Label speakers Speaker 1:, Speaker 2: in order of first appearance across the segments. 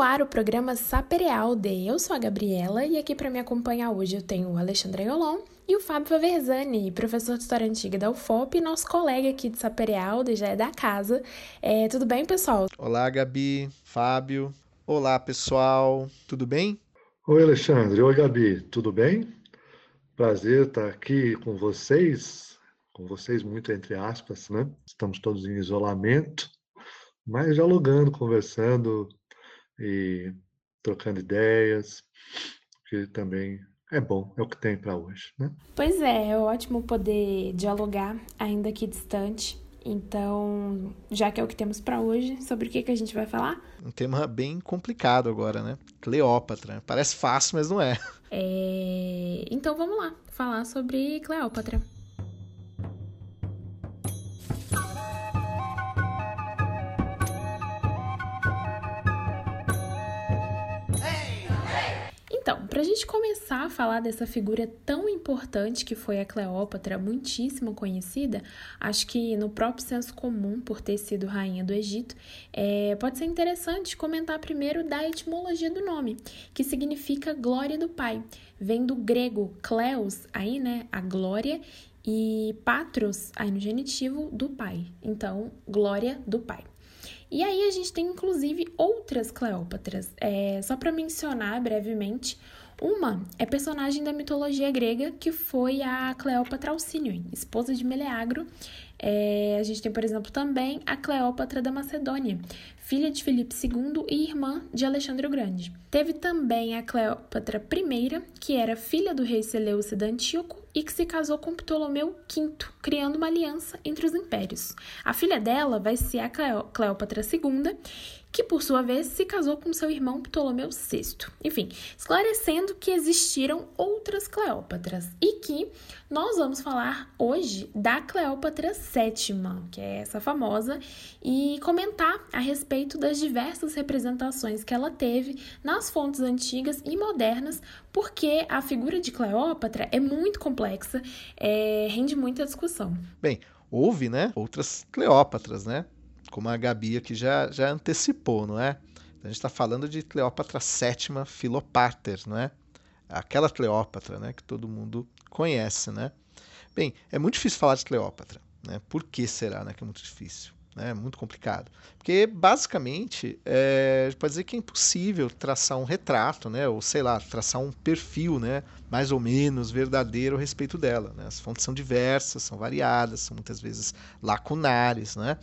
Speaker 1: no ar o programa Saperealde. Eu sou a Gabriela e aqui para me acompanhar hoje eu tenho o Alexandre Ayolon e o Fábio Faverzani, professor de História Antiga da UFOP, nosso colega aqui de Saperealde, já é da casa. É, tudo bem, pessoal?
Speaker 2: Olá, Gabi, Fábio. Olá, pessoal. Tudo bem?
Speaker 3: Oi, Alexandre. Oi, Gabi. Tudo bem? Prazer estar aqui com vocês, com vocês muito entre aspas, né? Estamos todos em isolamento, mas dialogando, conversando e trocando ideias, que também é bom, é o que tem para hoje, né?
Speaker 1: Pois é, é ótimo poder dialogar ainda que distante. Então, já que é o que temos para hoje, sobre o que, que a gente vai falar?
Speaker 2: Um tema bem complicado agora, né? Cleópatra. Parece fácil, mas não é.
Speaker 1: é... Então vamos lá, falar sobre Cleópatra. Então, para a gente começar a falar dessa figura tão importante que foi a Cleópatra, muitíssimo conhecida, acho que no próprio senso comum, por ter sido rainha do Egito, é, pode ser interessante comentar primeiro da etimologia do nome, que significa glória do Pai. Vem do grego kleos, aí, né, a glória, e patros, aí no genitivo, do Pai. Então, glória do Pai. E aí a gente tem inclusive outras Cleópatras. É, só para mencionar brevemente, uma é personagem da mitologia grega que foi a Cleópatra Alcínio, esposa de Meleagro. É, a gente tem, por exemplo, também a Cleópatra da Macedônia, filha de Filipe II e irmã de Alexandre o Grande. Teve também a Cleópatra I, que era filha do rei Seleucida Antíoco e que se casou com Ptolomeu V, criando uma aliança entre os impérios. A filha dela vai ser a Cleópatra II, que por sua vez se casou com seu irmão Ptolomeu VI. Enfim, esclarecendo que existiram outras Cleópatras e que nós vamos falar hoje da Cleópatra VII, que é essa famosa, e comentar a respeito das diversas representações que ela teve nas fontes antigas e modernas, porque a figura de Cleópatra é muito complexa, é, rende muita discussão.
Speaker 2: Bem, houve, né, outras Cleópatras, né? Como a Gabi aqui já, já antecipou, não é? A gente está falando de Cleópatra VII Filopater, não é? Aquela Cleópatra, né, que todo mundo conhece, né? Bem, é muito difícil falar de Cleópatra, né? Por que será, né, que é muito difícil? Né? É muito complicado. Porque, basicamente, é, pode dizer que é impossível traçar um retrato, né? ou sei lá, traçar um perfil né? mais ou menos verdadeiro a respeito dela. Né? As fontes são diversas, são variadas, são muitas vezes lacunares. Né?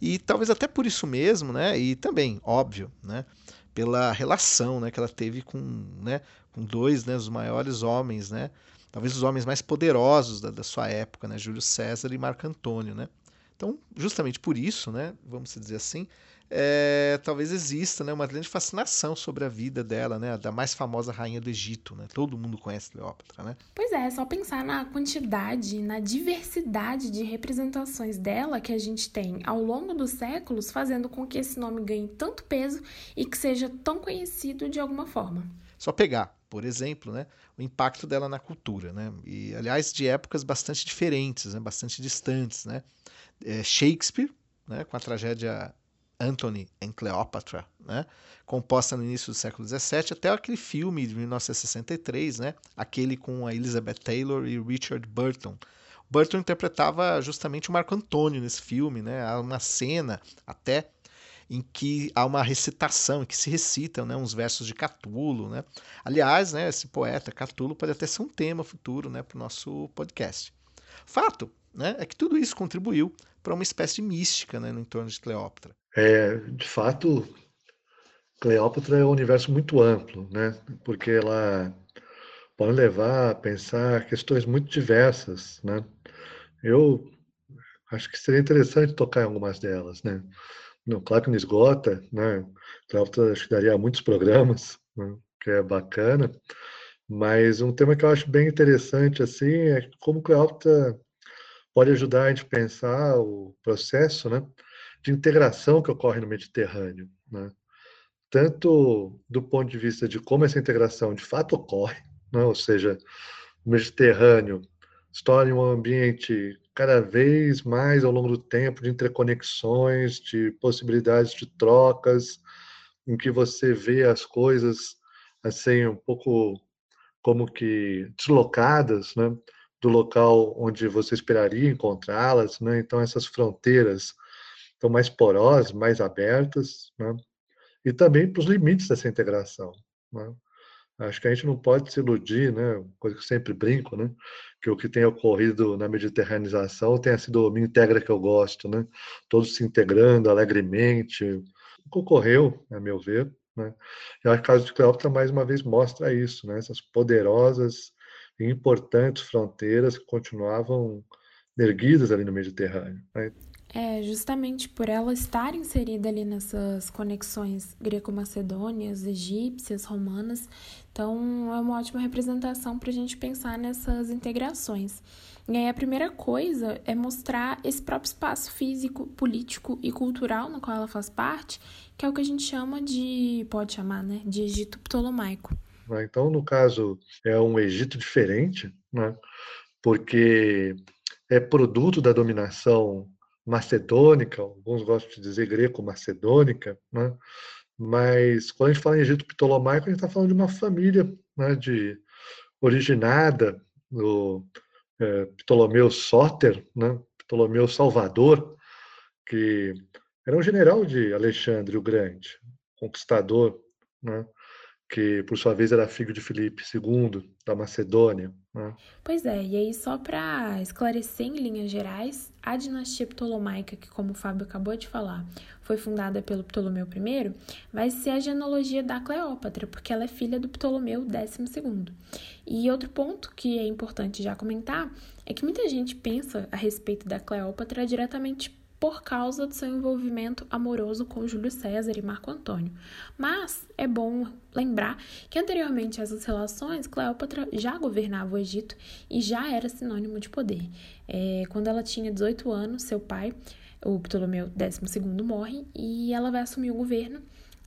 Speaker 2: E talvez até por isso mesmo, né? E também, óbvio, né? Pela relação né, que ela teve com, né, com dois né, dos maiores homens, né? Talvez os homens mais poderosos da, da sua época, né? Júlio César e Marco Antônio, né? Então, justamente por isso, né? Vamos dizer assim, é, talvez exista né, uma grande fascinação sobre a vida dela, né, da mais famosa rainha do Egito. Né? Todo mundo conhece Cleópatra, né?
Speaker 1: Pois é, é só pensar na quantidade, na diversidade de representações dela que a gente tem ao longo dos séculos, fazendo com que esse nome ganhe tanto peso e que seja tão conhecido de alguma forma.
Speaker 2: Só pegar, por exemplo, né, o impacto dela na cultura, né? E aliás de épocas bastante diferentes, né, bastante distantes, né? É, Shakespeare, né, com a tragédia Antony and Cleopatra, né? composta no início do século XVII, até aquele filme de 1963, né? aquele com a Elizabeth Taylor e Richard Burton. Burton interpretava justamente o Marco Antônio nesse filme, né? há uma cena até em que há uma recitação, em que se recitam né, uns versos de Catulo. Né? Aliás, né, esse poeta Catulo pode até ser um tema futuro né, para o nosso podcast. Fato né, é que tudo isso contribuiu para uma espécie de mística né, no entorno de Cleópatra.
Speaker 3: É, de fato, Cleópatra é um universo muito amplo, né? Porque ela pode levar a pensar questões muito diversas, né? Eu acho que seria interessante tocar em algumas delas, né? Não, claro que não esgota, né? Cleópatra acho que daria muitos programas, né? que é bacana, mas um tema que eu acho bem interessante assim é como Cleópatra pode ajudar a gente a pensar o processo, né? De integração que ocorre no Mediterrâneo, né? tanto do ponto de vista de como essa integração de fato ocorre, né? ou seja, o Mediterrâneo se torna um ambiente cada vez mais ao longo do tempo de interconexões, de possibilidades de trocas, em que você vê as coisas assim um pouco como que deslocadas, né, do local onde você esperaria encontrá-las, né? Então essas fronteiras estão mais porosas, mais abertas, né? E também para os limites dessa integração, né? Acho que a gente não pode se iludir, né? Coisa que eu sempre brinco, né? Que o que tem ocorrido na mediterranização tenha sido uma integra que eu gosto, né? Todos se integrando alegremente. Ocorreu, a meu ver, né? E que o caso de Cleópatra mais uma vez mostra isso, né? Essas poderosas e importantes fronteiras que continuavam erguidas ali no Mediterrâneo. Né?
Speaker 1: É, justamente por ela estar inserida ali nessas conexões greco-macedônias, egípcias, romanas, então é uma ótima representação para a gente pensar nessas integrações. E aí a primeira coisa é mostrar esse próprio espaço físico, político e cultural no qual ela faz parte, que é o que a gente chama de, pode chamar, né, de Egito Ptolomaico.
Speaker 3: Então, no caso, é um Egito diferente, né? porque é produto da dominação macedônica, alguns gostam de dizer greco-macedônica, né? mas quando a gente fala em Egito Ptolomaico, a gente está falando de uma família né, de, originada do é, Ptolomeu Sóter, né? Ptolomeu Salvador, que era um general de Alexandre o Grande, conquistador, né? Que por sua vez era filho de Filipe II da Macedônia. Né?
Speaker 1: Pois é, e aí só para esclarecer em linhas gerais, a dinastia ptolomaica, que como o Fábio acabou de falar, foi fundada pelo Ptolomeu I, vai ser a genealogia da Cleópatra, porque ela é filha do Ptolomeu XII. E outro ponto que é importante já comentar é que muita gente pensa a respeito da Cleópatra diretamente por causa do seu envolvimento amoroso com Júlio César e Marco Antônio. Mas é bom lembrar que anteriormente a essas relações, Cleópatra já governava o Egito e já era sinônimo de poder. É, quando ela tinha 18 anos, seu pai, o Ptolomeu XII, morre e ela vai assumir o governo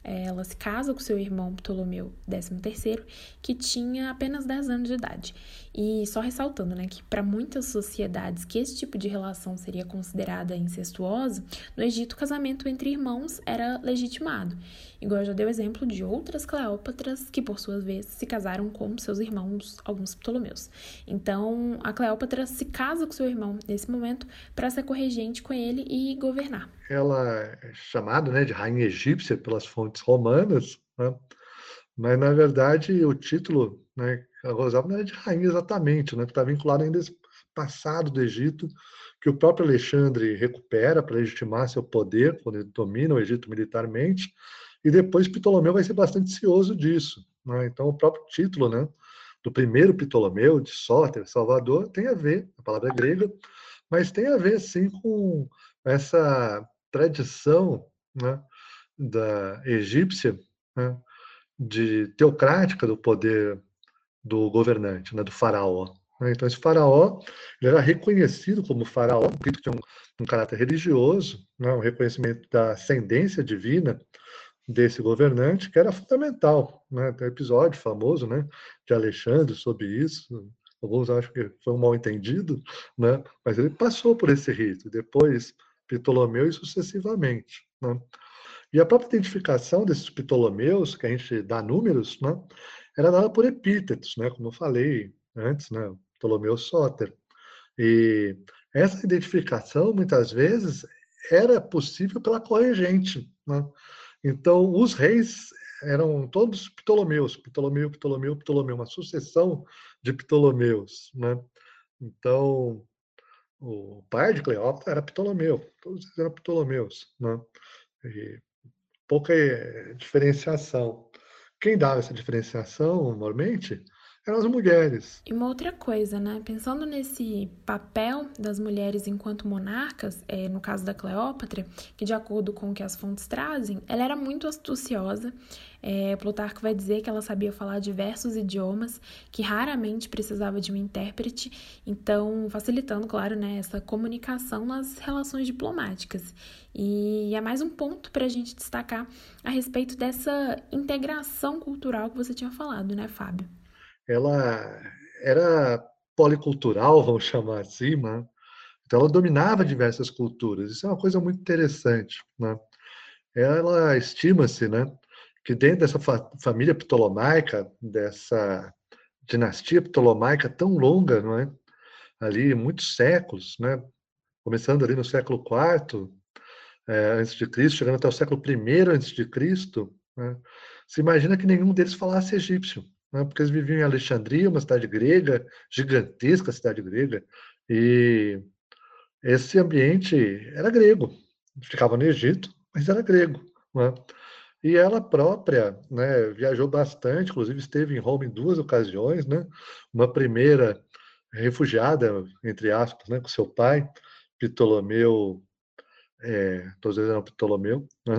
Speaker 1: ela se casa com seu irmão Ptolomeu XIII, que tinha apenas 10 anos de idade. E só ressaltando, né, que para muitas sociedades que esse tipo de relação seria considerada incestuosa, no Egito o casamento entre irmãos era legitimado. Igual já deu exemplo de outras Cleópatras que, por sua vez, se casaram com seus irmãos, alguns Ptolomeus. Então, a Cleópatra se casa com seu irmão nesse momento para ser corregente com ele e governar.
Speaker 3: Ela é chamada né, de rainha egípcia pelas fontes romanas, né? mas na verdade o título né, ela gozava não era de rainha exatamente, né, está vinculado ainda esse passado do Egito que o próprio Alexandre recupera para legitimar seu poder quando ele domina o Egito militarmente e depois Ptolomeu vai ser bastante cioso disso. Né? Então, o próprio título né, do primeiro Ptolomeu, de Sóter, Salvador, tem a ver, a palavra é grega, mas tem a ver, sim, com essa tradição né, da egípcia né, de teocrática do poder do governante, né, do faraó. Né? Então, esse faraó ele era reconhecido como faraó, que tinha um, um caráter religioso, né, um reconhecimento da ascendência divina, desse governante, que era fundamental. Né? Tem um episódio famoso né, de Alexandre sobre isso. Alguns acham que foi um mal entendido, né? mas ele passou por esse rito. Depois, Ptolomeu e sucessivamente. Né? E a própria identificação desses Ptolomeus, que a gente dá números, né, era dada por epítetos, né, como eu falei antes, né, Ptolomeu Sóter. E essa identificação, muitas vezes, era possível pela corregente. Né? Então, os reis eram todos Ptolomeus, Ptolomeu, Ptolomeu, Ptolomeu, uma sucessão de Ptolomeus, né? Então, o pai de Cleópatra era Ptolomeu, todos eram Ptolomeus, né? E pouca eh, diferenciação. Quem dava essa diferenciação, normalmente, eram as mulheres.
Speaker 1: E uma outra coisa, né? Pensando nesse papel das mulheres enquanto monarcas, é, no caso da Cleópatra, que de acordo com o que as fontes trazem, ela era muito astuciosa. É, Plutarco vai dizer que ela sabia falar diversos idiomas, que raramente precisava de um intérprete, então facilitando, claro, né, essa comunicação nas relações diplomáticas. E é mais um ponto para a gente destacar a respeito dessa integração cultural que você tinha falado, né, Fábio?
Speaker 3: Ela era policultural, vamos chamar assim, né? então ela dominava diversas culturas. Isso é uma coisa muito interessante. Né? Ela estima-se né, que dentro dessa fa família ptolomaica, dessa dinastia ptolomaica tão longa, não é? Ali muitos séculos, né? Começando ali no século IV é, antes de Cristo, chegando até o século I antes de Cristo, né? se imagina que nenhum deles falasse egípcio, né? porque eles viviam em Alexandria, uma cidade grega, gigantesca cidade grega, e esse ambiente era grego. Ficava no Egito, mas era grego. Né? E ela própria né, viajou bastante, inclusive esteve em Roma em duas ocasiões. Né? Uma primeira refugiada, entre aspas, né, com seu pai, Ptolomeu, é, estou dizendo Ptolomeu, né?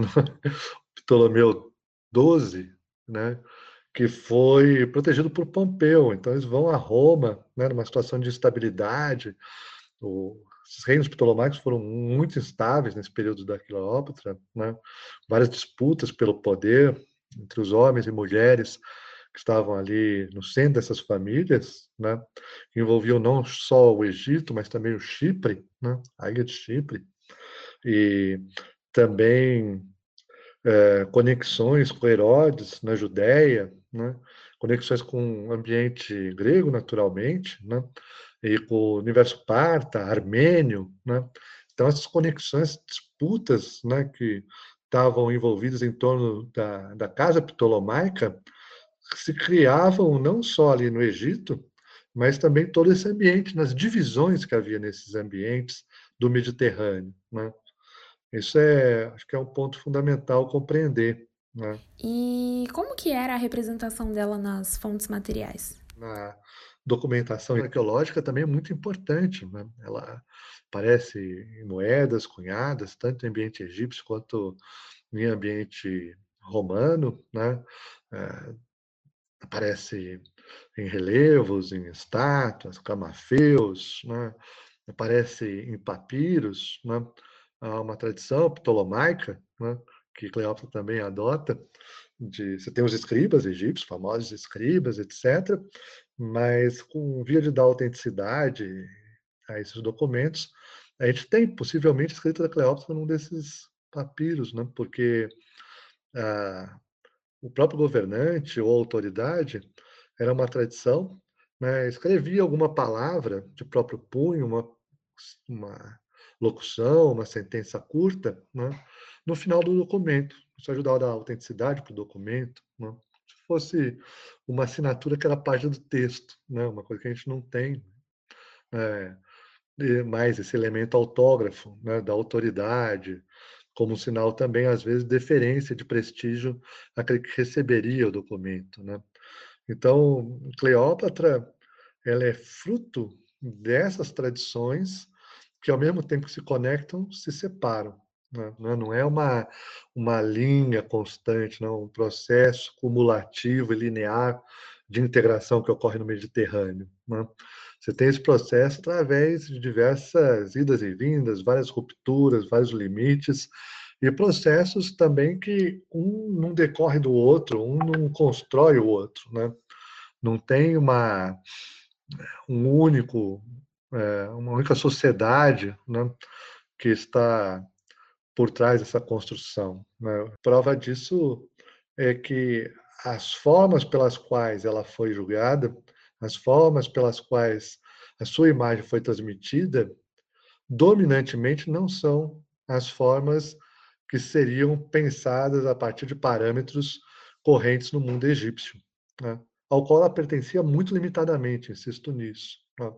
Speaker 3: Ptolomeu 12, né? Que foi protegido por Pompeu. Então, eles vão a Roma, né, numa situação de instabilidade. O, os reinos ptolomaicos foram muito instáveis nesse período da Cleópatra, né? várias disputas pelo poder entre os homens e mulheres que estavam ali no centro dessas famílias, né? envolviam não só o Egito, mas também o Chipre, né? a ilha de Chipre, e também é, conexões com Herodes na Judéia, né? conexões com o ambiente grego, naturalmente, né? e com o universo parta, armênio. Né? Então, essas conexões, disputas né, que estavam envolvidas em torno da, da casa ptolomaica, se criavam não só ali no Egito, mas também todo esse ambiente, nas divisões que havia nesses ambientes do Mediterrâneo. Né? Isso é, acho que é um ponto fundamental compreender. Né?
Speaker 1: E como que era a representação dela nas fontes materiais?
Speaker 3: Na documentação arqueológica também é muito importante. Né? Ela aparece em moedas cunhadas, tanto em ambiente egípcio quanto em ambiente romano. Né? É, aparece em relevos, em estátuas, camafeus, né? aparece em papiros. Né? Há uma tradição ptolomaica, né? que Cleópatra também adota, de, você tem os escribas egípcios, famosos escribas, etc., mas com via de dar autenticidade a esses documentos, a gente tem possivelmente escrita da Cleópatra num desses papiros, né? porque ah, o próprio governante ou autoridade era uma tradição, né? escrevia alguma palavra de próprio punho, uma, uma locução, uma sentença curta, né? no final do documento. Isso ajudava a dar autenticidade para o documento. Né? Se fosse uma assinatura que era a página do texto, né? uma coisa que a gente não tem. É, mais esse elemento autógrafo né? da autoridade, como um sinal também, às vezes, de deferência, de prestígio àquele que receberia o documento. Né? Então, Cleópatra ela é fruto dessas tradições que, ao mesmo tempo que se conectam, se separam. Né? Não é uma, uma linha constante, não, um processo cumulativo e linear de integração que ocorre no Mediterrâneo. Né? Você tem esse processo através de diversas idas e vindas, várias rupturas, vários limites, e processos também que um não decorre do outro, um não constrói o outro, né? Não tem uma um único é, uma única sociedade, né, que está por trás dessa construção. Né? Prova disso é que as formas pelas quais ela foi julgada as formas pelas quais a sua imagem foi transmitida, dominantemente não são as formas que seriam pensadas a partir de parâmetros correntes no mundo egípcio, né? ao qual ela pertencia muito limitadamente, insisto nisso. Né?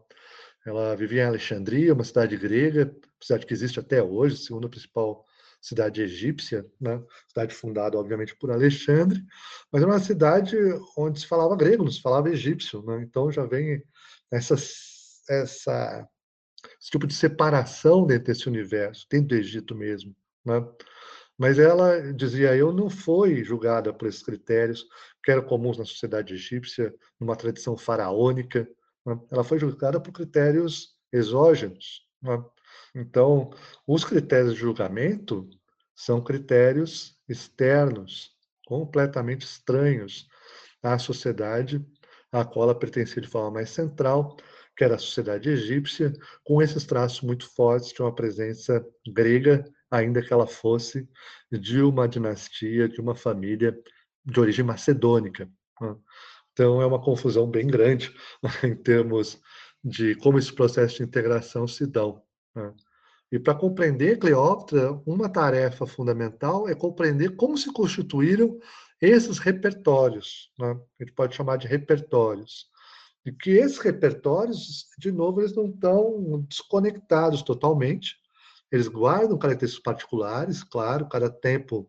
Speaker 3: Ela vivia em Alexandria, uma cidade grega, cidade que existe até hoje, segunda principal cidade egípcia, né? cidade fundada, obviamente, por Alexandre, mas era uma cidade onde se falava grego, não se falava egípcio. Né? Então já vem essa, essa, esse tipo de separação dentro desse universo, dentro do Egito mesmo. Né? Mas ela, dizia eu, não foi julgada por esses critérios que eram comuns na sociedade egípcia, numa tradição faraônica. Né? Ela foi julgada por critérios exógenos. Né? Então, os critérios de julgamento são critérios externos, completamente estranhos à sociedade à qual ela pertencia de forma mais central, que era a sociedade egípcia, com esses traços muito fortes de uma presença grega, ainda que ela fosse de uma dinastia, de uma família de origem macedônica. Então, é uma confusão bem grande em termos de como esse processo de integração se dão. Né? E para compreender Cleópatra, uma tarefa fundamental é compreender como se constituíram esses repertórios. Né? A gente pode chamar de repertórios. E que esses repertórios, de novo, eles não estão desconectados totalmente. Eles guardam características particulares, claro, cada tempo,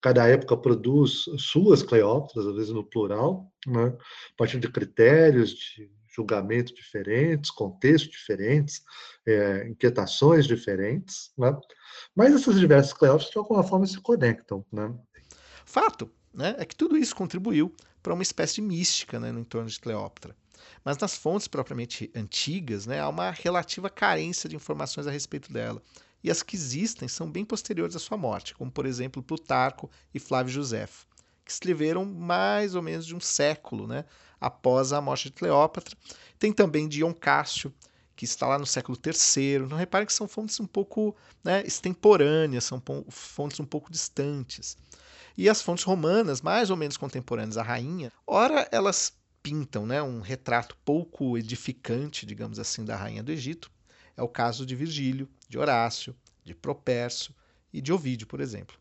Speaker 3: cada época produz suas Cleópatras, às vezes no plural, né? a partir de critérios, de julgamentos diferentes, contextos diferentes, é, inquietações diferentes, né? mas essas diversas Cleópatras de alguma forma se conectam. Né?
Speaker 2: Fato né, é que tudo isso contribuiu para uma espécie de mística né, no entorno de Cleópatra. Mas nas fontes propriamente antigas, né, há uma relativa carência de informações a respeito dela. E as que existem são bem posteriores à sua morte, como por exemplo Plutarco e Flávio Josefo, que escreveram mais ou menos de um século né, após a morte de Cleópatra. Tem também Dion Cássio, que está lá no século III. Não reparem que são fontes um pouco né, extemporâneas, são fontes um pouco distantes. E as fontes romanas, mais ou menos contemporâneas à rainha, ora elas pintam né, um retrato pouco edificante, digamos assim, da rainha do Egito. É o caso de Virgílio, de Horácio, de Propércio e de Ovídio, por exemplo.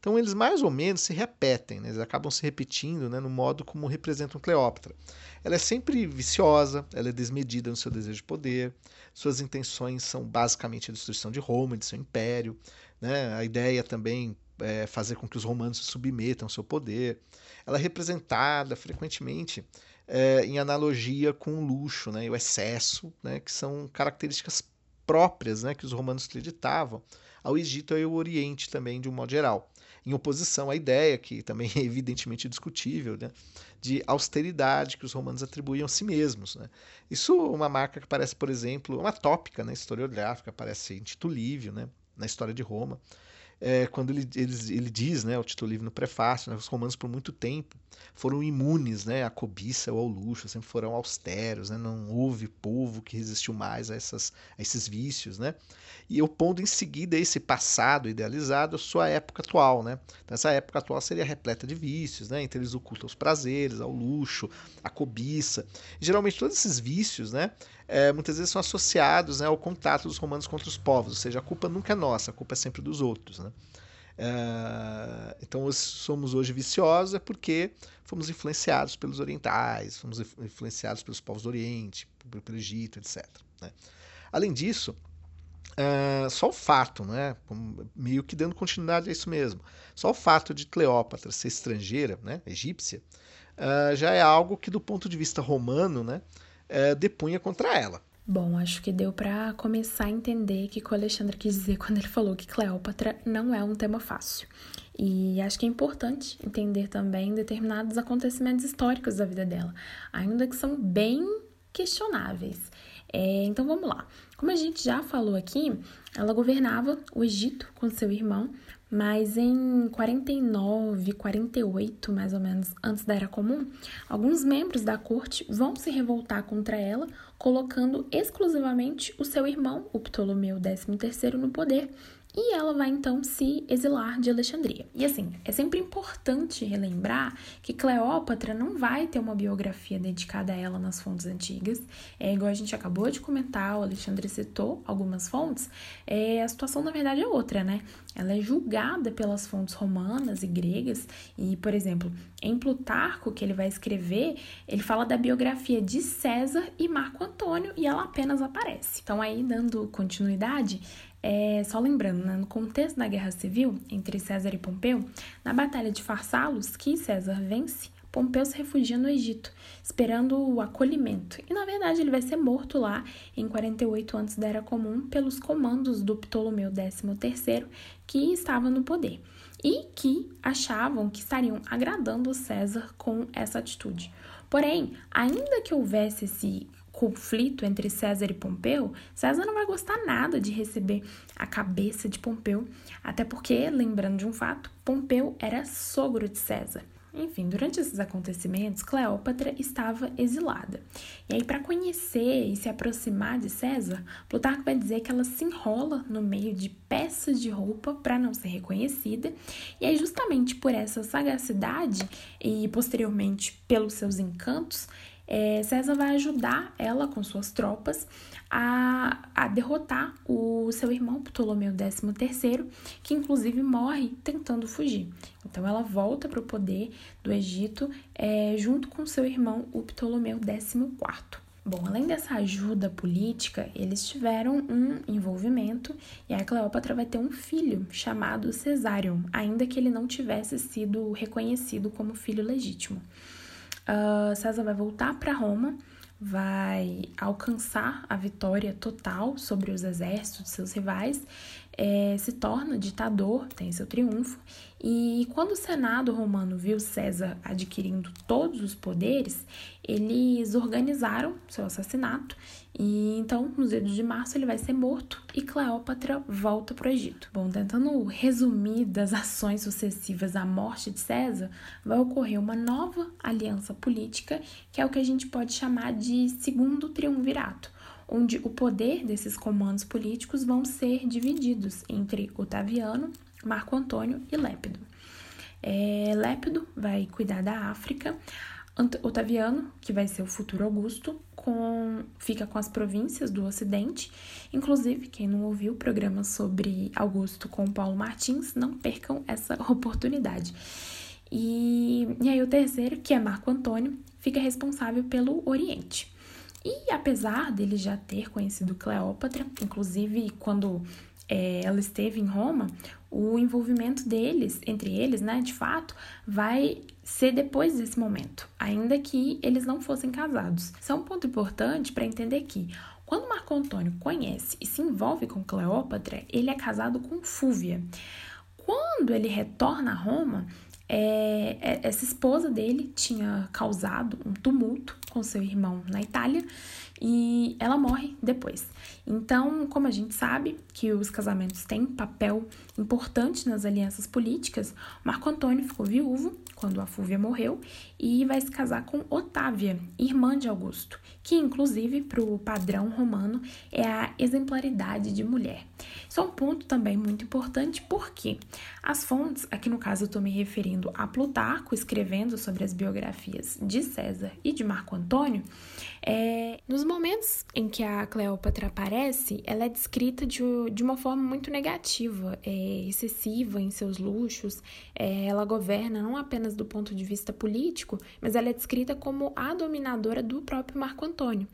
Speaker 2: Então eles mais ou menos se repetem, né? eles acabam se repetindo né, no modo como representam Cleópatra. Ela é sempre viciosa, ela é desmedida no seu desejo de poder, suas intenções são basicamente a destruição de Roma, de seu império. Né? A ideia também é fazer com que os romanos se submetam ao seu poder. Ela é representada frequentemente é, em analogia com o luxo né, e o excesso, né, que são características próprias né, que os romanos acreditavam ao Egito e ao Oriente também, de um modo geral. Em oposição à ideia, que também é evidentemente discutível, né, de austeridade que os romanos atribuíam a si mesmos. Né. Isso é uma marca que aparece, por exemplo, uma tópica né, historiográfica, aparece em Tito Livio, né, na história de Roma, é, quando ele, ele, ele diz, né, o Tito Livre no prefácio, né, os romanos por muito tempo foram imunes né, à cobiça ou ao luxo, sempre foram austeros, né, não houve povo que resistiu mais a, essas, a esses vícios. Né, e eu pondo em seguida esse passado idealizado à sua época atual. Né, então, essa época atual seria repleta de vícios, né, entre eles ocultam os prazeres, ao luxo, a cobiça. E, geralmente todos esses vícios né, é, muitas vezes são associados né, ao contato dos romanos contra os povos, ou seja, a culpa nunca é nossa, a culpa é sempre dos outros. Né? É, então, somos hoje viciosos é porque fomos influenciados pelos orientais, fomos influenciados pelos povos do Oriente, pelo Egito, etc. Né? Além disso, é, só o fato, né, meio que dando continuidade a isso mesmo, só o fato de Cleópatra ser estrangeira, né, egípcia, é, já é algo que, do ponto de vista romano, né, é, depunha contra ela.
Speaker 1: Bom, acho que deu para começar a entender o que o Alexandre quis dizer quando ele falou que Cleópatra não é um tema fácil. E acho que é importante entender também determinados acontecimentos históricos da vida dela, ainda que são bem questionáveis. É, então vamos lá. Como a gente já falou aqui, ela governava o Egito com seu irmão, mas em 49, 48, mais ou menos, antes da Era Comum, alguns membros da corte vão se revoltar contra ela, colocando exclusivamente o seu irmão, o Ptolomeu XIII, no poder e ela vai então se exilar de Alexandria. E assim, é sempre importante relembrar que Cleópatra não vai ter uma biografia dedicada a ela nas fontes antigas. É igual a gente acabou de comentar, o Alexandre citou algumas fontes, é, a situação na verdade é outra, né? Ela é julgada pelas fontes romanas e gregas, e, por exemplo, em Plutarco, que ele vai escrever, ele fala da biografia de César e Marco Antônio e ela apenas aparece. Então, aí, dando continuidade, é, só lembrando, né, no contexto da guerra civil entre César e Pompeu, na Batalha de Farsalos, que César vence, Pompeu se refugia no Egito, esperando o acolhimento. E na verdade ele vai ser morto lá em 48 antes da Era Comum pelos comandos do Ptolomeu XIII, que estava no poder e que achavam que estariam agradando César com essa atitude. Porém, ainda que houvesse esse conflito entre César e Pompeu, César não vai gostar nada de receber a cabeça de Pompeu, até porque, lembrando de um fato, Pompeu era sogro de César. Enfim, durante esses acontecimentos, Cleópatra estava exilada. E aí, para conhecer e se aproximar de César, Plutarco vai dizer que ela se enrola no meio de peças de roupa para não ser reconhecida. E aí, justamente por essa sagacidade e posteriormente pelos seus encantos, é, César vai ajudar ela com suas tropas a, a derrotar o seu irmão Ptolomeu XIII, que inclusive morre tentando fugir. Então ela volta para o poder do Egito é, junto com seu irmão, o Ptolomeu XIV. Bom, além dessa ajuda política, eles tiveram um envolvimento e a Cleópatra vai ter um filho chamado Cesário, ainda que ele não tivesse sido reconhecido como filho legítimo. Uh, César vai voltar para Roma, vai alcançar a vitória total sobre os exércitos de seus rivais, é, se torna ditador, tem seu triunfo, e quando o Senado romano viu César adquirindo todos os poderes, eles organizaram seu assassinato. E então, nos dedos de março, ele vai ser morto e Cleópatra volta para o Egito. Bom, tentando resumir das ações sucessivas à morte de César, vai ocorrer uma nova aliança política, que é o que a gente pode chamar de segundo triunvirato, onde o poder desses comandos políticos vão ser divididos entre Otaviano, Marco Antônio e Lépido. É, Lépido vai cuidar da África, Otaviano, que vai ser o futuro Augusto, com, fica com as províncias do Ocidente. Inclusive, quem não ouviu o programa sobre Augusto com Paulo Martins, não percam essa oportunidade. E, e aí o terceiro, que é Marco Antônio, fica responsável pelo Oriente. E apesar dele já ter conhecido Cleópatra, inclusive quando é, ela esteve em Roma, o envolvimento deles, entre eles, né, de fato, vai ser depois desse momento, ainda que eles não fossem casados. Isso é um ponto importante para entender que quando Marco Antônio conhece e se envolve com Cleópatra, ele é casado com Fúvia. Quando ele retorna a Roma, é, é, essa esposa dele tinha causado um tumulto com seu irmão na Itália e ela morre depois. Então, como a gente sabe que os casamentos têm papel importante nas alianças políticas, Marco Antônio ficou viúvo quando a Fúvia morreu e vai se casar com Otávia, irmã de Augusto, que inclusive para o padrão romano é a exemplaridade de mulher. Isso é um ponto também muito importante porque as fontes, aqui no caso eu estou me referindo a Plutarco escrevendo sobre as biografias de César e de Marco Antônio, é, nos momentos em que a Cleópatra aparece, ela é descrita de, de uma forma muito negativa, é, excessiva em seus luxos. É, ela governa não apenas do ponto de vista político, mas ela é descrita como a dominadora do próprio Marco Antônio.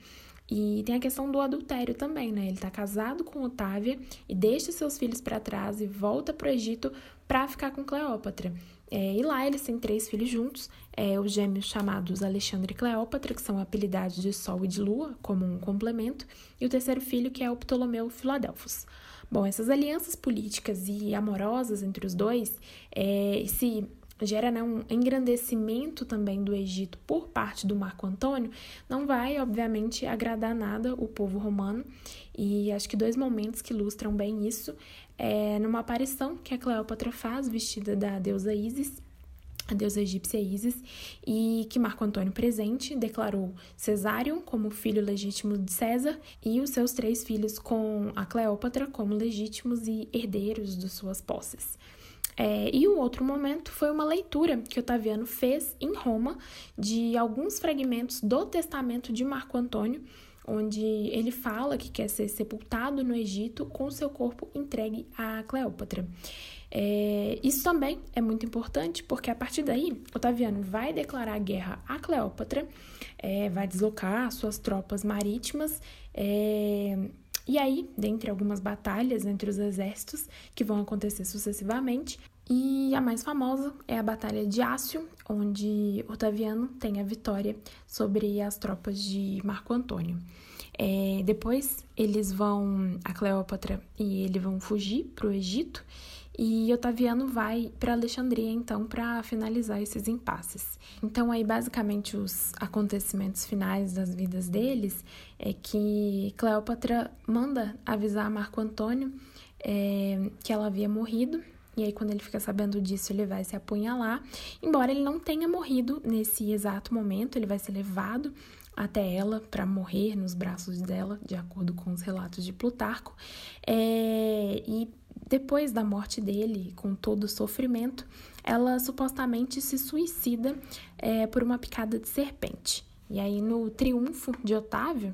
Speaker 1: E tem a questão do adultério também, né? Ele está casado com Otávia e deixa seus filhos para trás e volta para o Egito para ficar com Cleópatra. É, e lá eles têm três filhos juntos, é, os gêmeos chamados Alexandre e Cleópatra, que são apelidados de Sol e de Lua, como um complemento, e o terceiro filho, que é o Ptolomeu Filadelfos. Bom, essas alianças políticas e amorosas entre os dois, é, esse gera né, um engrandecimento também do Egito por parte do Marco Antônio, não vai, obviamente, agradar nada o povo romano. E acho que dois momentos que ilustram bem isso é numa aparição que a Cleópatra faz vestida da deusa Isis, a deusa egípcia Isis, e que Marco Antônio presente declarou Cesário como filho legítimo de César e os seus três filhos com a Cleópatra como legítimos e herdeiros de suas posses. É, e o outro momento foi uma leitura que Otaviano fez em Roma de alguns fragmentos do testamento de Marco Antônio, onde ele fala que quer ser sepultado no Egito com seu corpo entregue a Cleópatra. É, isso também é muito importante porque a partir daí Otaviano vai declarar guerra a Cleópatra, é, vai deslocar suas tropas marítimas. É, e aí, dentre algumas batalhas entre os exércitos que vão acontecer sucessivamente, e a mais famosa é a Batalha de Ácio, onde Otaviano tem a vitória sobre as tropas de Marco Antônio. É, depois eles vão, a Cleópatra e ele vão fugir para o Egito e Otaviano vai para Alexandria então para finalizar esses impasses. Então aí basicamente os acontecimentos finais das vidas deles é que Cleópatra manda avisar Marco Antônio é, que ela havia morrido E aí, quando ele fica sabendo disso, ele vai se apunhalar. Embora ele não tenha morrido nesse exato momento, ele vai ser levado até ela para morrer nos braços dela, de acordo com os relatos de Plutarco. É, e depois da morte dele, com todo o sofrimento, ela supostamente se suicida é, por uma picada de serpente. E aí, no triunfo de Otávio,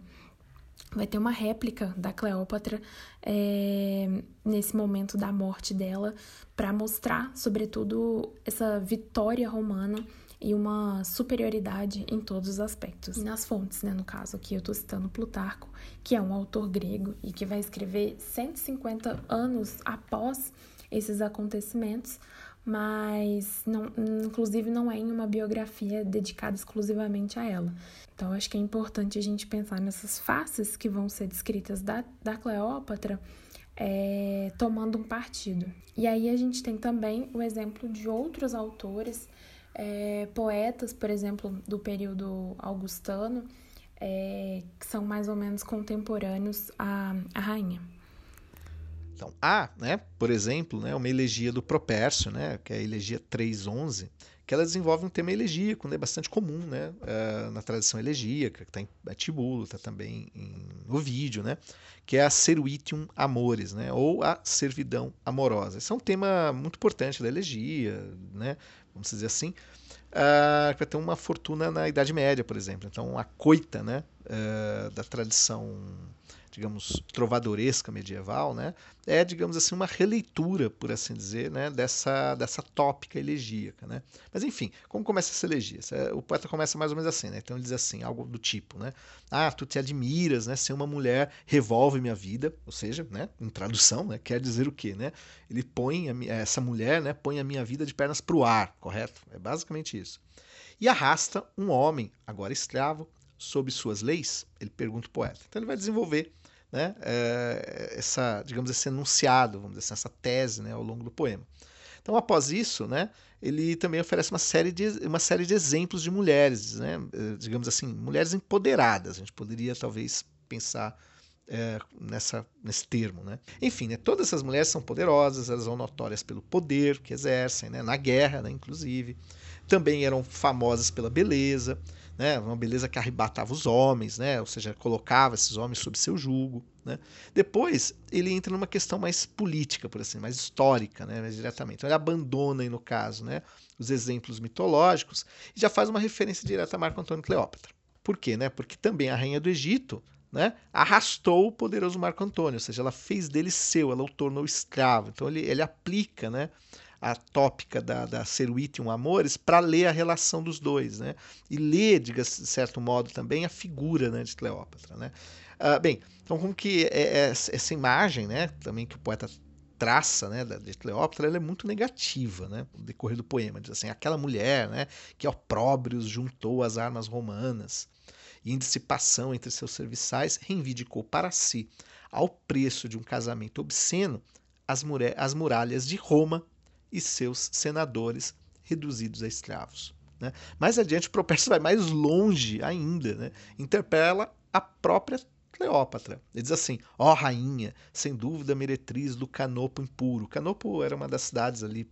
Speaker 1: vai ter uma réplica da Cleópatra é, nesse momento da morte dela, para mostrar, sobretudo, essa vitória romana e uma superioridade em todos os aspectos. E nas fontes, né, no caso aqui eu estou citando Plutarco, que é um autor grego e que vai escrever 150 anos após esses acontecimentos, mas não, inclusive não é em uma biografia dedicada exclusivamente a ela. Então acho que é importante a gente pensar nessas faces que vão ser descritas da, da Cleópatra é, tomando um partido. E aí a gente tem também o exemplo de outros autores, é, poetas, por exemplo, do período augustano, é, que são mais ou menos contemporâneos à, à rainha.
Speaker 2: Então, há, né, por exemplo, né, uma elegia do Propércio, né, que é a elegia 3.11, que ela desenvolve um tema elegíaco, né, bastante comum né, uh, na tradição elegíaca, que está em Tibulo, está também em Ovídio, né, que é a Servitium Amores, né, ou a servidão amorosa. Esse é um tema muito importante da elegia, né, vamos dizer assim, uh, vai ter uma fortuna na Idade Média, por exemplo. Então, a coita né, uh, da tradição digamos, trovadoresca medieval, né, é, digamos assim, uma releitura, por assim dizer, né, dessa, dessa tópica elegíaca. Né? Mas, enfim, como começa essa elegia? O poeta começa mais ou menos assim, né? então ele diz assim, algo do tipo, né, ah, tu te admiras, né, ser uma mulher revolve minha vida, ou seja, né, em tradução, né, quer dizer o quê? Né? Ele põe, a, essa mulher né, põe a minha vida de pernas para o ar, correto? É basicamente isso. E arrasta um homem, agora escravo, sob suas leis? Ele pergunta o poeta. Então ele vai desenvolver né, é, essa, digamos, esse enunciado, vamos dizer assim, essa tese né, ao longo do poema. Então, após isso, né, ele também oferece uma série de, uma série de exemplos de mulheres, né, eh, digamos assim, mulheres empoderadas. A gente poderia talvez pensar é, nessa, nesse termo. Né? Enfim, né, todas essas mulheres são poderosas, elas são notórias pelo poder que exercem, né, na guerra, né, inclusive. Também eram famosas pela beleza né? Uma beleza que arrebatava os homens, né? Ou seja, colocava esses homens sob seu jugo, né? Depois ele entra numa questão mais política, por assim, mais histórica, né? Mais diretamente. Então ele abandona, aí, no caso, né? Os exemplos mitológicos e já faz uma referência direta a Marco Antônio Cleópatra. Por quê, né? Porque também a rainha do Egito né, arrastou o poderoso Marco Antônio, ou seja, ela fez dele seu, ela o tornou escravo. Então ele, ele aplica né, a tópica da, da Servitium Amores para ler a relação dos dois, né? E ler, diga de certo modo, também a figura né, de Cleópatra, né? Ah, bem, então como que é, é, essa imagem, né, também que o poeta traça, né, de Cleópatra, ela é muito negativa, né, no decorrer do poema, diz assim, aquela mulher, né, que opróbrios juntou as armas romanas e em dissipação entre seus serviçais reivindicou para si, ao preço de um casamento obsceno, as muralhas de Roma e seus senadores reduzidos a escravos. Né? Mais adiante, o Propércio vai mais longe ainda, né? interpela a própria Cleópatra. Ele diz assim: Ó oh, rainha, sem dúvida meretriz do Canopo impuro. Canopo era uma das cidades ali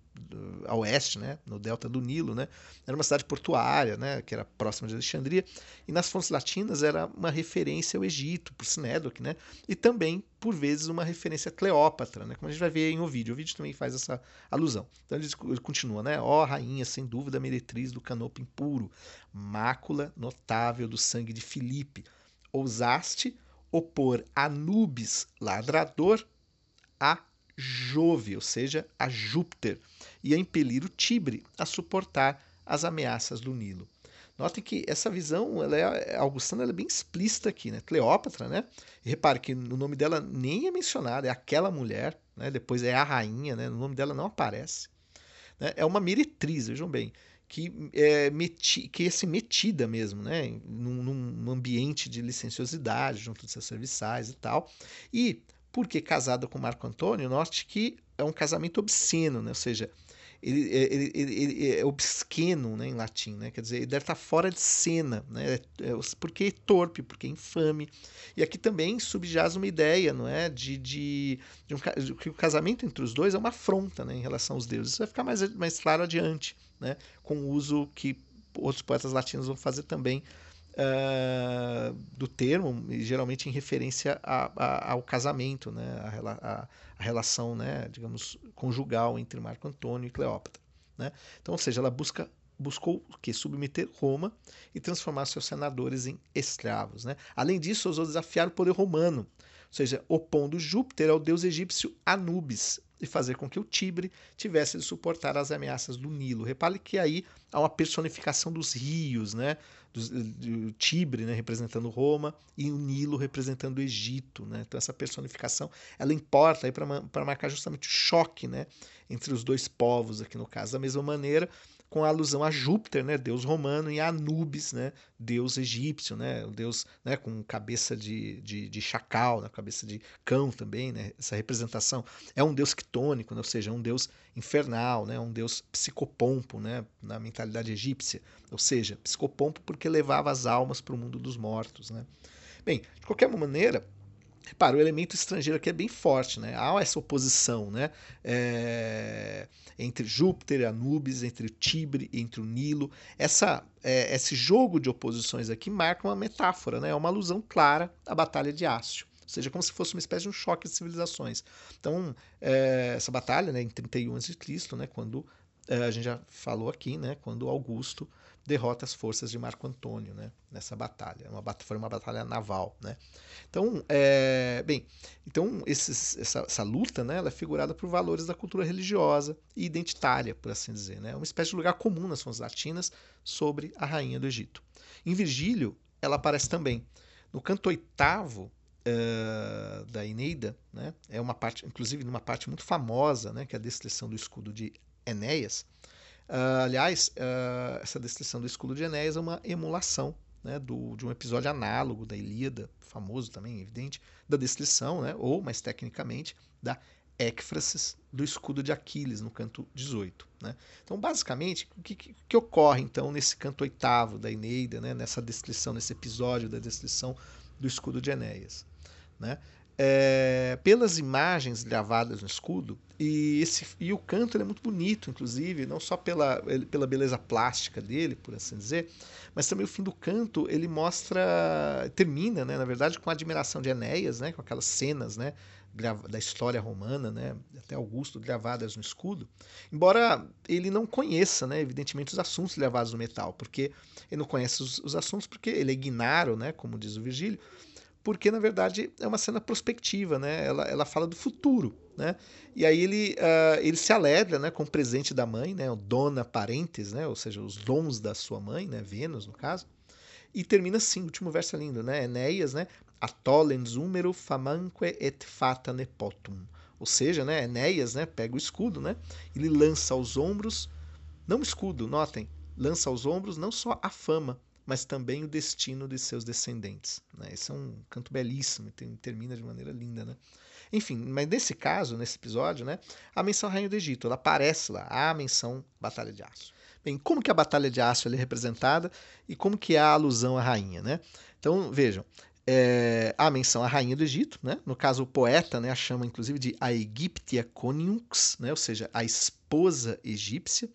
Speaker 2: a oeste, né, no delta do Nilo, né, era uma cidade portuária, né, que era próxima de Alexandria, e nas fontes latinas era uma referência ao Egito, por Sinédoc, né, e também, por vezes, uma referência a Cleópatra, né, como a gente vai ver em Ovídio. Ovídio também faz essa alusão. Então ele, ele continua, né, ó rainha, sem dúvida meretriz do canopo impuro, mácula notável do sangue de Filipe, ousaste opor Anubis ladrador a Jove, ou seja, a Júpiter, e a impelir o Tibre a suportar as ameaças do Nilo. Notem que essa visão, ela é, Augustana ela é bem explícita aqui, né? Cleópatra, né? Repare que o nome dela nem é mencionado, é aquela mulher, né? Depois é a rainha, né? O nome dela não aparece. Né? É uma meretriz, vejam bem, que é, meti, que é assim, metida mesmo, né? Num, num ambiente de licenciosidade junto dos seus serviçais e tal. E porque casada com Marco Antônio, note que é um casamento obsceno, né? ou seja, ele, ele, ele, ele, é obsceno né, em latim, né? quer dizer, ele deve estar fora de cena, né? É, porque é torpe, porque é infame. E aqui também subjaz uma ideia não é? de, de, de, um, de que o casamento entre os dois é uma afronta né, em relação aos deuses. Isso vai ficar mais, mais claro adiante, né? com o uso que outros poetas latinos vão fazer também uh, do termo, geralmente em referência a, a, ao casamento, né? a, a relação, né? digamos, conjugal entre Marco Antônio e Cleópatra. Né? Então, ou seja, ela busca buscou que submeter Roma e transformar seus senadores em escravos. Né? Além disso, ousou desafiar o poder romano, ou seja, opondo Júpiter ao deus egípcio Anubis, e fazer com que o Tibre tivesse de suportar as ameaças do Nilo. Repare que aí há uma personificação dos rios, né? Do, do Tibre né? representando Roma e o Nilo representando o Egito. Né? Então essa personificação ela importa para marcar justamente o choque né? entre os dois povos aqui no caso. Da mesma maneira, com alusão a Júpiter, né, deus romano, e a Anubis, né, deus egípcio, né, o deus né, com cabeça de, de, de chacal, né, cabeça de cão também, né, essa representação. É um deus quitônico, né, ou seja, é um deus infernal, né, um deus psicopompo né, na mentalidade egípcia, ou seja, psicopompo porque levava as almas para o mundo dos mortos. Né. Bem, de qualquer maneira, Repara, o elemento estrangeiro aqui é bem forte, né? Há essa oposição, né? É, entre Júpiter e Anubis, entre o Tibre, entre o Nilo. Essa, é, esse jogo de oposições aqui marca uma metáfora, né? É uma alusão clara à Batalha de Ácio. Ou seja, como se fosse uma espécie de um choque de civilizações. Então, é, essa batalha, né, em 31 a.C., né, quando é, a gente já falou aqui, né, quando Augusto derrota as forças de Marco Antônio né, nessa batalha. É uma, foi uma batalha naval. Né? Então, é, bem, então esses, essa, essa, luta né, ela é figurada por valores da cultura religiosa e identitária, por assim dizer. Né? É uma espécie de lugar comum nas fontes latinas sobre a rainha do Egito. Em Virgílio, ela aparece também. No canto oitavo uh, da Eneida, né, é uma parte, inclusive numa parte muito famosa, né, que é a descrição do escudo de Enéas, Uh, aliás, uh, essa descrição do escudo de Enéas é uma emulação né, do, de um episódio análogo da Ilíada, famoso também, evidente, da descrição, né, ou mais tecnicamente, da écfrasis do escudo de Aquiles, no canto 18. Né? Então, basicamente, o que, que, que, ocorre então nesse canto oitavo da Eneida, né, nessa descrição, nesse episódio da descrição do escudo de Enéas? Né? É, pelas imagens gravadas no escudo e esse e o canto é muito bonito inclusive não só pela, pela beleza plástica dele por assim dizer mas também o fim do canto ele mostra termina né na verdade com a admiração de Enéas né com aquelas cenas né da história romana né até Augusto gravadas no escudo. Embora ele não conheça né evidentemente os assuntos gravados no metal porque ele não conhece os, os assuntos porque ele é ignaro né como diz o Virgílio porque na verdade é uma cena prospectiva, né? Ela, ela fala do futuro, né? E aí ele, uh, ele se alegra, né, com o presente da mãe, né, o dona parentes, né, ou seja, os dons da sua mãe, né, Vênus no caso. E termina assim, o último verso é lindo, né? Enéas, né? Atolens úmero famanque et fata nepotum. Ou seja, né, Enéas, né, pega o escudo, né? Ele lança aos ombros, não escudo, notem, lança aos ombros não só a fama, mas também o destino de seus descendentes. Né? Esse é um canto belíssimo, tem, termina de maneira linda. Né? Enfim, mas nesse caso, nesse episódio, né, a menção Rainha do Egito, ela aparece lá, a menção Batalha de Aço. Bem, como que a Batalha de Aço é representada e como que há a alusão à rainha, né? Então, vejam, é, a menção à rainha do Egito, né? No caso, o poeta né, a chama inclusive de a Egiptia né? ou seja, a esposa egípcia.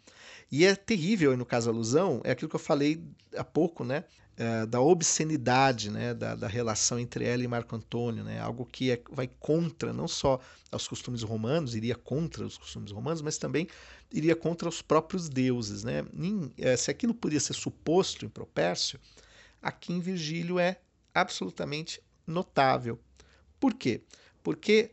Speaker 2: E é terrível, no caso, alusão, é aquilo que eu falei há pouco, né? É, da obscenidade né? Da, da, relação entre ela e Marco Antônio, né? algo que é, vai contra não só os costumes romanos, iria contra os costumes romanos, mas também iria contra os próprios deuses. Né? É, se aquilo podia ser suposto em Propércio, aqui em Virgílio é absolutamente notável. Por quê? Porque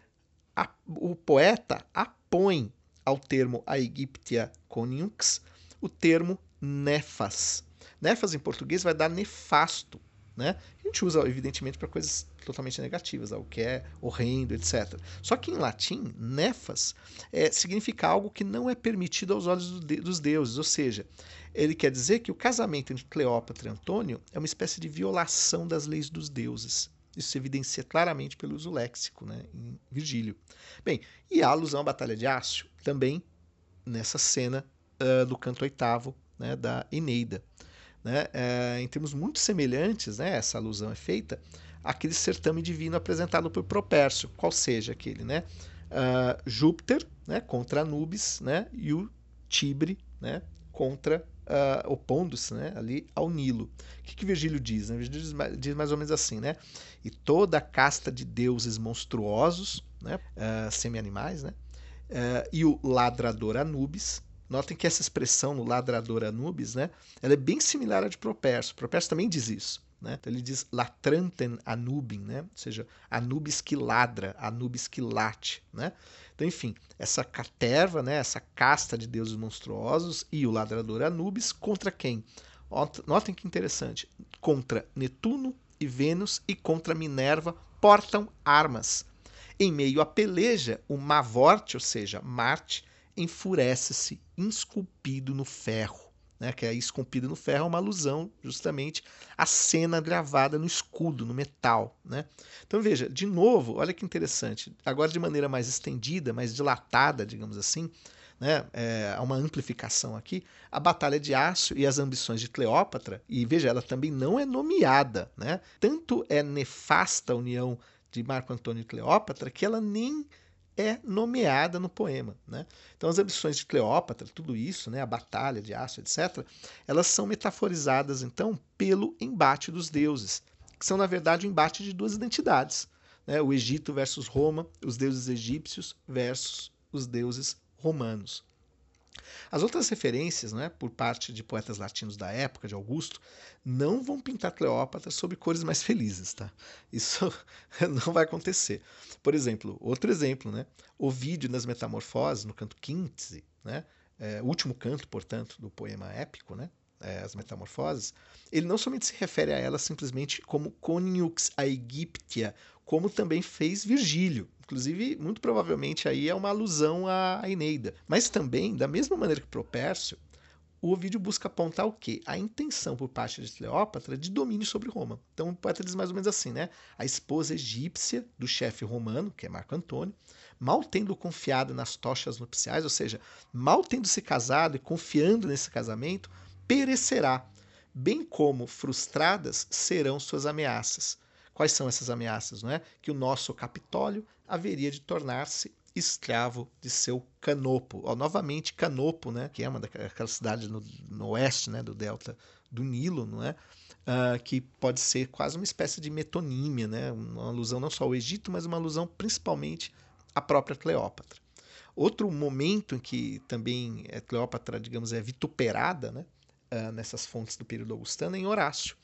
Speaker 2: a, o poeta apõe ao termo Aegyptia coniux o termo nefas. Nefas em português vai dar nefasto. Né? A gente usa, evidentemente, para coisas totalmente negativas, algo que é horrendo, etc. Só que em latim, nefas é, significa algo que não é permitido aos olhos do de, dos deuses, ou seja, ele quer dizer que o casamento entre Cleópatra e Antônio é uma espécie de violação das leis dos deuses. Isso se evidencia claramente pelo uso léxico né, em Virgílio. Bem, e a alusão à Batalha de Ácio também nessa cena uh, do canto oitavo né, da Eneida. Né? Uh, em termos muito semelhantes, né, essa alusão é feita àquele certame divino apresentado por Propércio, qual seja aquele, né? Uh, Júpiter né, contra Anubis né, e o Tibre né, contra uh, opondo-se né, ali ao Nilo. O que, que Virgílio diz? Né? Virgílio diz mais, diz mais ou menos assim, né? E toda a casta de deuses monstruosos, né, uh, semi-animais, né, uh, e o ladrador Anubis. Notem que essa expressão no ladrador Anubis, né, ela é bem similar à de Properso. Properso também diz isso. Né? Então ele diz latranten anubim, né? ou seja, Anubis que ladra, Anubis que late. Né? Então, enfim, essa caterva, né, essa casta de deuses monstruosos e o ladrador Anubis contra quem? Notem que interessante. Contra Netuno e Vênus e contra Minerva portam armas. Em meio à peleja, o Mavorte, ou seja, Marte, enfurece-se, esculpido no ferro né, que é esculpida no ferro, é uma alusão justamente à cena gravada no escudo, no metal. Né? Então veja, de novo, olha que interessante, agora de maneira mais estendida, mais dilatada, digamos assim, né, é, uma amplificação aqui, a Batalha de Aço e as ambições de Cleópatra, e veja, ela também não é nomeada, né? tanto é nefasta a união de Marco Antônio e Cleópatra que ela nem é nomeada no poema. Né? Então, as ambições de Cleópatra, tudo isso, né, a batalha de Aço, etc., elas são metaforizadas, então, pelo embate dos deuses, que são, na verdade, o embate de duas identidades. Né? O Egito versus Roma, os deuses egípcios versus os deuses romanos. As outras referências, né, por parte de poetas latinos da época, de Augusto, não vão pintar Cleópatra sob cores mais felizes. Tá? Isso não vai acontecer. Por exemplo, outro exemplo, né, Ovídio nas Metamorfoses, no canto 15, né, é, último canto, portanto, do poema épico, né, é, as Metamorfoses, ele não somente se refere a ela simplesmente como Coniux a Egíptia, como também fez Virgílio. Inclusive, muito provavelmente aí é uma alusão à Eneida. Mas também, da mesma maneira que Propércio, o Ovídio busca apontar o quê? A intenção por parte de Cleópatra de domínio sobre Roma. Então poeta diz mais ou menos assim, né? A esposa egípcia do chefe romano, que é Marco Antônio, mal tendo confiado nas tochas nupciais, ou seja, mal tendo se casado e confiando nesse casamento, perecerá, bem como frustradas serão suas ameaças. Quais são essas ameaças? Não é? Que o nosso Capitólio haveria de tornar-se escravo de seu Canopo. Ó, novamente, Canopo, né, que é uma daquelas cidades no, no oeste né, do delta do Nilo, não é? Uh, que pode ser quase uma espécie de metonímia, né? uma alusão não só ao Egito, mas uma alusão principalmente à própria Cleópatra. Outro momento em que também é Cleópatra, digamos, é vituperada né? Uh, nessas fontes do período augustano é em Horácio.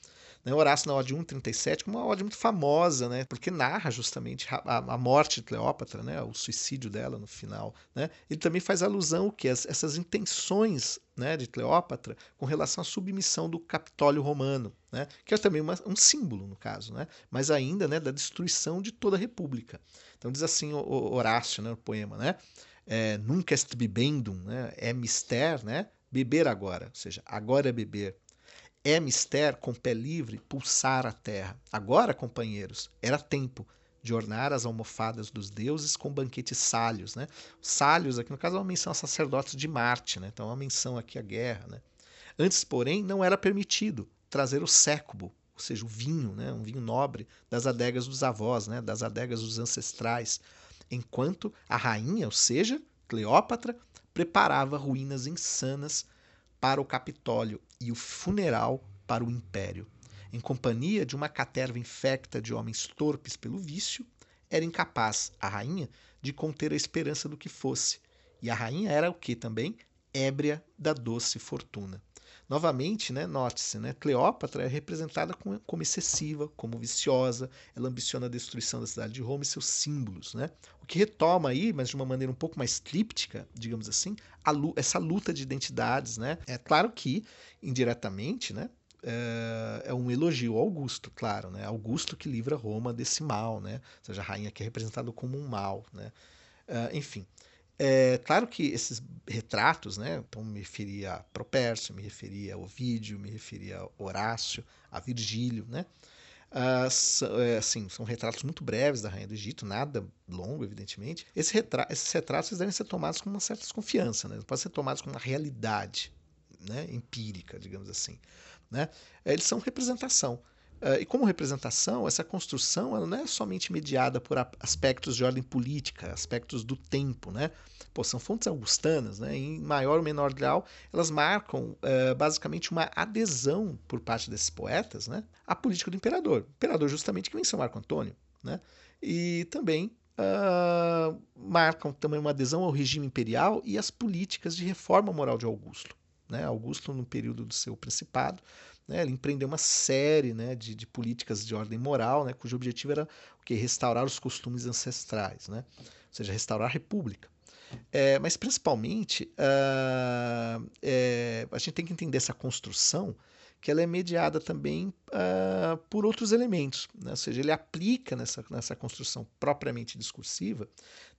Speaker 2: Né? Horácio, na Ode 137, como uma ode muito famosa, né? porque narra justamente a, a, morte de Cleópatra, né? o suicídio dela no final. Né? Ele também faz alusão que essas intenções né, de Cleópatra com relação à submissão do Capitólio Romano, né? que é também uma, um símbolo, no caso, né? mas ainda né, da destruição de toda a República. Então diz assim o, Horácio né, no poema, né? É, nunca est bibendum, né? é mister, né? beber agora, ou seja, agora é beber. É mister com pé livre pulsar a terra. Agora, companheiros, era tempo de ornar as almofadas dos deuses com banquetes sálios. Né? Sálios, aqui no caso, é uma menção a sacerdotes de Marte, né? então é uma menção aqui à guerra. Né? Antes, porém, não era permitido trazer o sécubo, ou seja, o vinho, né? um vinho nobre, das adegas dos avós, né? das adegas dos ancestrais, enquanto a rainha, ou seja, Cleópatra, preparava ruínas insanas para o Capitólio e o funeral para o império. Em companhia de uma caterva infecta de homens torpes pelo vício, era incapaz a rainha de conter a esperança do que fosse. E a rainha era o que também? Ébria da doce fortuna. Novamente, né, note-se, né, Cleópatra é representada como, excessiva, como viciosa, ela ambiciona a destruição da cidade de Roma e seus símbolos. Né? O que retoma aí, mas de uma maneira um pouco mais críptica, digamos assim, essa luta de identidades. Né? É claro que, indiretamente, né, é, é um elogio ao Augusto, claro, né? Augusto que livra Roma desse mal, né? Ou seja, a rainha que é representada como um mal, né? Uh, enfim, é claro que esses retratos, né? Então me referia a Propércio, me referia a Ovídio, me referia a Horácio, a Virgílio, né? Uh, assim, são retratos muito breves da Rainha do Egito, nada longo, evidentemente. Esses retratos devem ser tomados com uma certa desconfiança, né? podem ser tomados com uma realidade né? empírica, digamos assim. Né? Eles são representação. Uh, e como representação, essa construção ela não é somente mediada por aspectos de ordem política, aspectos do tempo, né? Pô, são fontes augustanas, né? em maior ou menor grau, elas marcam uh, basicamente uma adesão por parte desses poetas né? à política do imperador. Imperador justamente que venceu Marco Antônio. Né? E também uh, marcam também uma adesão ao regime imperial e às políticas de reforma moral de Augusto. Né? Augusto, no período do seu principado, né, ele empreendeu uma série né, de, de, políticas de ordem moral, né, cujo objetivo era o que? restaurar os costumes ancestrais, né, ou seja, restaurar a república. É, mas principalmente uh, é, a gente tem que entender essa construção que ela é mediada também uh, por outros elementos, né? ou seja, ele aplica nessa, nessa construção propriamente discursiva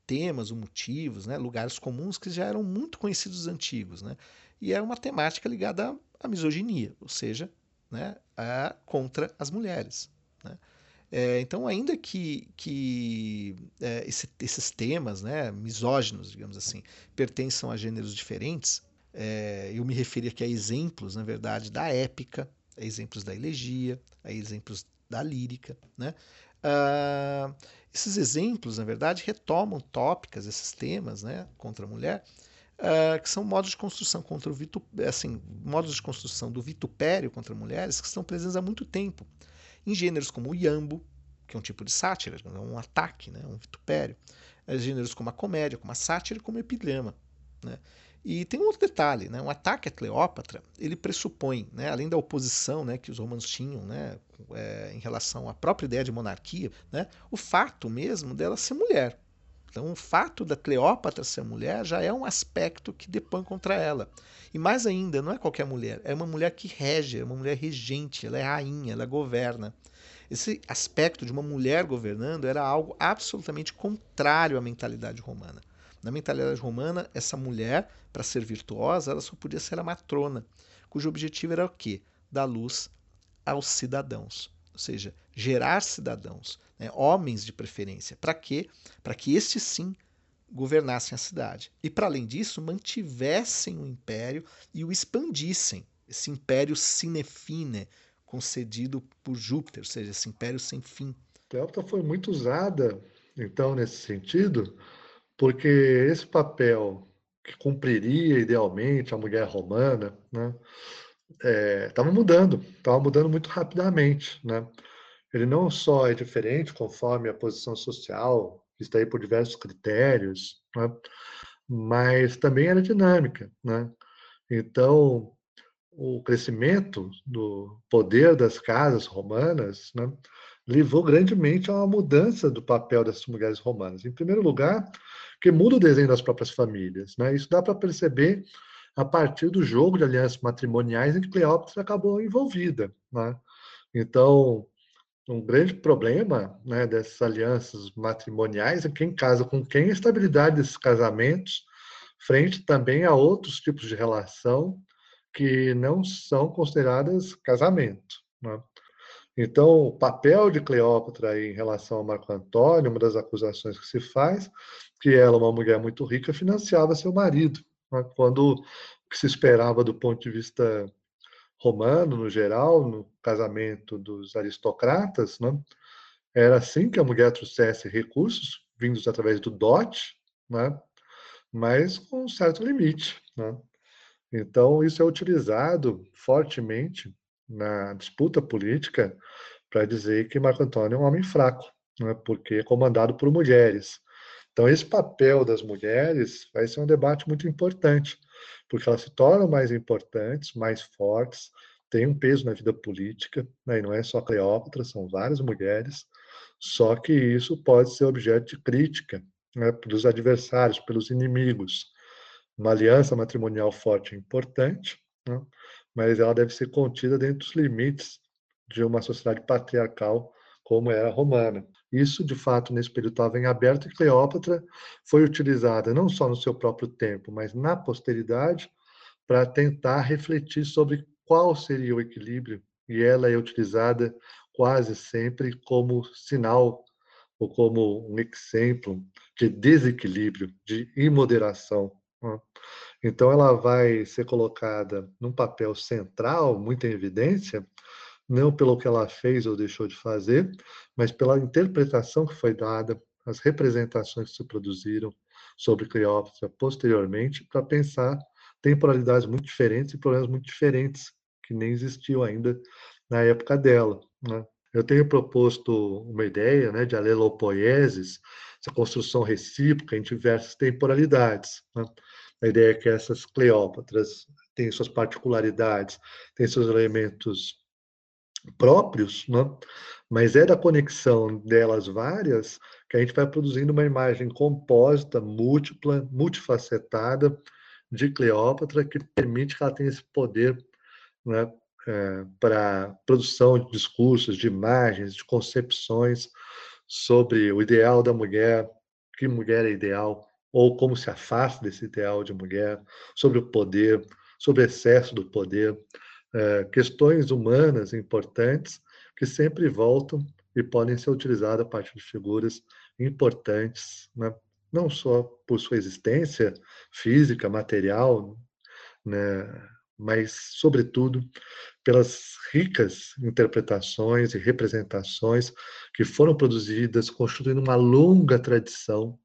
Speaker 2: temas motivos, né? lugares comuns que já eram muito conhecidos dos antigos, né? e era uma temática ligada à misoginia, ou seja, né, a, contra as mulheres. Né? É, então, ainda que, que é, esse, esses temas né, misóginos, digamos assim, pertençam a gêneros diferentes, é, eu me referi aqui a exemplos, na verdade, da épica, a exemplos da elegia, a exemplos da lírica. Né? Ah, esses exemplos, na verdade, retomam tópicas, esses temas né, contra a mulher, uh, que são modos de construção contra o vitu, assim, modos de construção do vitupério contra mulheres que estão presentes há muito tempo em gêneros como o iambo, que é um tipo de sátira, é um ataque, né, um vitupério, é, gêneros como a comédia, como a sátira, como o epidrama, né? E tem um outro detalhe, né? um ataque a Cleópatra, ele pressupõe, né, além da oposição né, que os romanos tinham né, é, em relação à própria ideia de monarquia, né, o fato mesmo dela ser mulher. Então, o fato da Cleópatra ser mulher já é um aspecto que depõe contra ela. E mais ainda, não é qualquer mulher, é uma mulher que rege, é uma mulher regente, ela é rainha, ela governa. Esse aspecto de uma mulher governando era algo absolutamente contrário à mentalidade romana. Na mentalidade romana, essa mulher, para ser virtuosa, ela só podia ser a matrona, cujo objetivo era o quê? Dar luz aos cidadãos, ou seja, gerar cidadãos, né, homens de preferência. Para quê? Para que estes sim governassem a cidade. E para além disso, mantivessem o império e o expandissem. Esse império cinefine, concedido por Júpiter, ou seja, esse império sem fim.
Speaker 3: Delta foi muito usada, então, nesse sentido, porque esse papel que cumpriria idealmente a mulher romana, né, estava é, mudando, estava mudando muito rapidamente, né? ele não só é diferente conforme a posição social, está aí por diversos critérios, né? mas também era dinâmica. Né? Então, o crescimento do poder das casas romanas né, levou grandemente a uma mudança do papel dessas mulheres romanas. Em primeiro lugar, que muda o desenho das próprias famílias. Né? Isso dá para perceber a partir do jogo de alianças matrimoniais em que Cleópatra acabou envolvida. Né? Então, um grande problema né, dessas alianças matrimoniais é quem casa com quem a estabilidade desses casamentos, frente também a outros tipos de relação que não são consideradas casamento. Né? Então, o papel de Cleópatra em relação a Marco Antônio, uma das acusações que se faz, que ela, uma mulher muito rica, financiava seu marido? Quando o que se esperava do ponto de vista romano, no geral, no casamento dos aristocratas, né? era assim que a mulher trouxesse recursos vindos através do dote, né? mas com um certo limite. Né? Então, isso é utilizado fortemente na disputa política para dizer que Marco Antônio é um homem fraco, né? porque é comandado por mulheres. Então, esse papel das mulheres vai ser um debate muito importante, porque elas se tornam mais importantes, mais fortes, têm um peso na vida política, né? e não é só Cleópatra, são várias mulheres, só que isso pode ser objeto de crítica né, pelos adversários, pelos inimigos. Uma aliança matrimonial forte é importante, né, mas ela deve ser contida dentro dos limites de uma sociedade patriarcal como era romana. Isso, de fato, nesse período estava em aberto e Cleópatra foi utilizada não só no seu próprio tempo, mas na posteridade para tentar refletir sobre qual seria o equilíbrio e ela é utilizada quase sempre como sinal ou como um exemplo de desequilíbrio, de imoderação. Né? Então, ela vai ser colocada num papel central, muito em evidência, não pelo que ela fez ou deixou de fazer, mas pela interpretação que foi dada, as representações que se produziram sobre Cleópatra posteriormente, para pensar temporalidades muito diferentes e problemas muito diferentes que nem existiam ainda na época dela. Né? Eu tenho proposto uma ideia né, de alelopoieses, essa construção recíproca em diversas temporalidades. Né? A ideia é que essas Cleópatras têm suas particularidades, têm seus elementos próprios, né? mas é da conexão delas várias que a gente vai produzindo uma imagem compósita, múltipla, multifacetada de Cleópatra, que permite que ela tenha esse poder né, é, para produção de discursos, de imagens, de concepções sobre o ideal da mulher, que mulher é ideal, ou como se afasta desse ideal de mulher, sobre o poder, sobre o excesso do poder, é, questões humanas importantes que sempre voltam e podem ser utilizadas a partir de figuras importantes, né? não só por sua existência física, material, né? mas, sobretudo, pelas ricas interpretações e representações que foram produzidas, constituindo uma longa tradição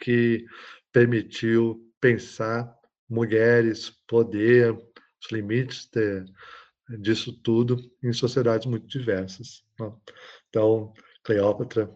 Speaker 3: que permitiu pensar mulheres, poder, os limites de, disso tudo em sociedades muito diversas. Né? Então, Cleópatra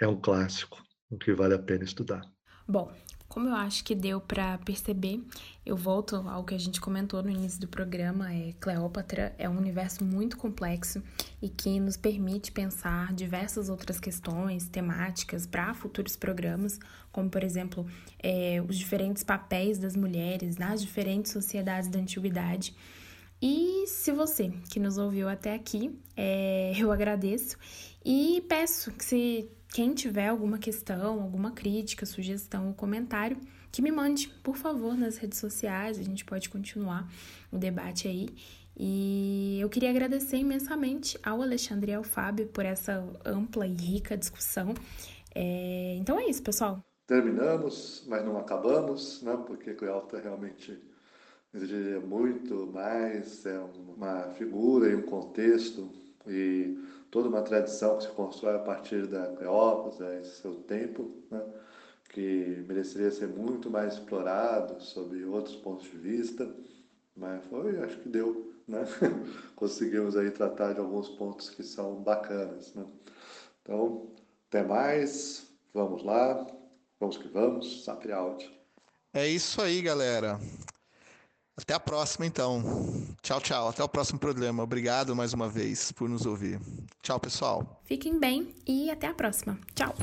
Speaker 3: é um clássico, o que vale a pena estudar.
Speaker 1: Bom, como eu acho que deu para perceber, eu volto ao que a gente comentou no início do programa, é Cleópatra é um universo muito complexo e que nos permite pensar diversas outras questões temáticas para futuros programas, como por exemplo, é, os diferentes papéis das mulheres nas diferentes sociedades da antiguidade. E se você que nos ouviu até aqui, é, eu agradeço e peço que se quem tiver alguma questão, alguma crítica, sugestão ou comentário, que me mande, por favor, nas redes sociais, a gente pode continuar o debate aí. E eu queria agradecer imensamente ao Alexandre e ao Fábio por essa ampla e rica discussão. É... Então é isso, pessoal.
Speaker 3: Terminamos, mas não acabamos, né? porque Cleópatra realmente exigiria muito mais, é uma figura e um contexto e toda uma tradição que se constrói a partir da Cleópatra e seu tempo, né? que mereceria ser muito mais explorado sob outros pontos de vista, mas foi, acho que deu, né? Conseguimos aí tratar de alguns pontos que são bacanas, né? Então, até mais, vamos lá, vamos que vamos, Sapri.
Speaker 2: É isso aí, galera. Até a próxima, então. Tchau, tchau. Até o próximo programa. Obrigado mais uma vez por nos ouvir. Tchau, pessoal.
Speaker 1: Fiquem bem e até a próxima. Tchau.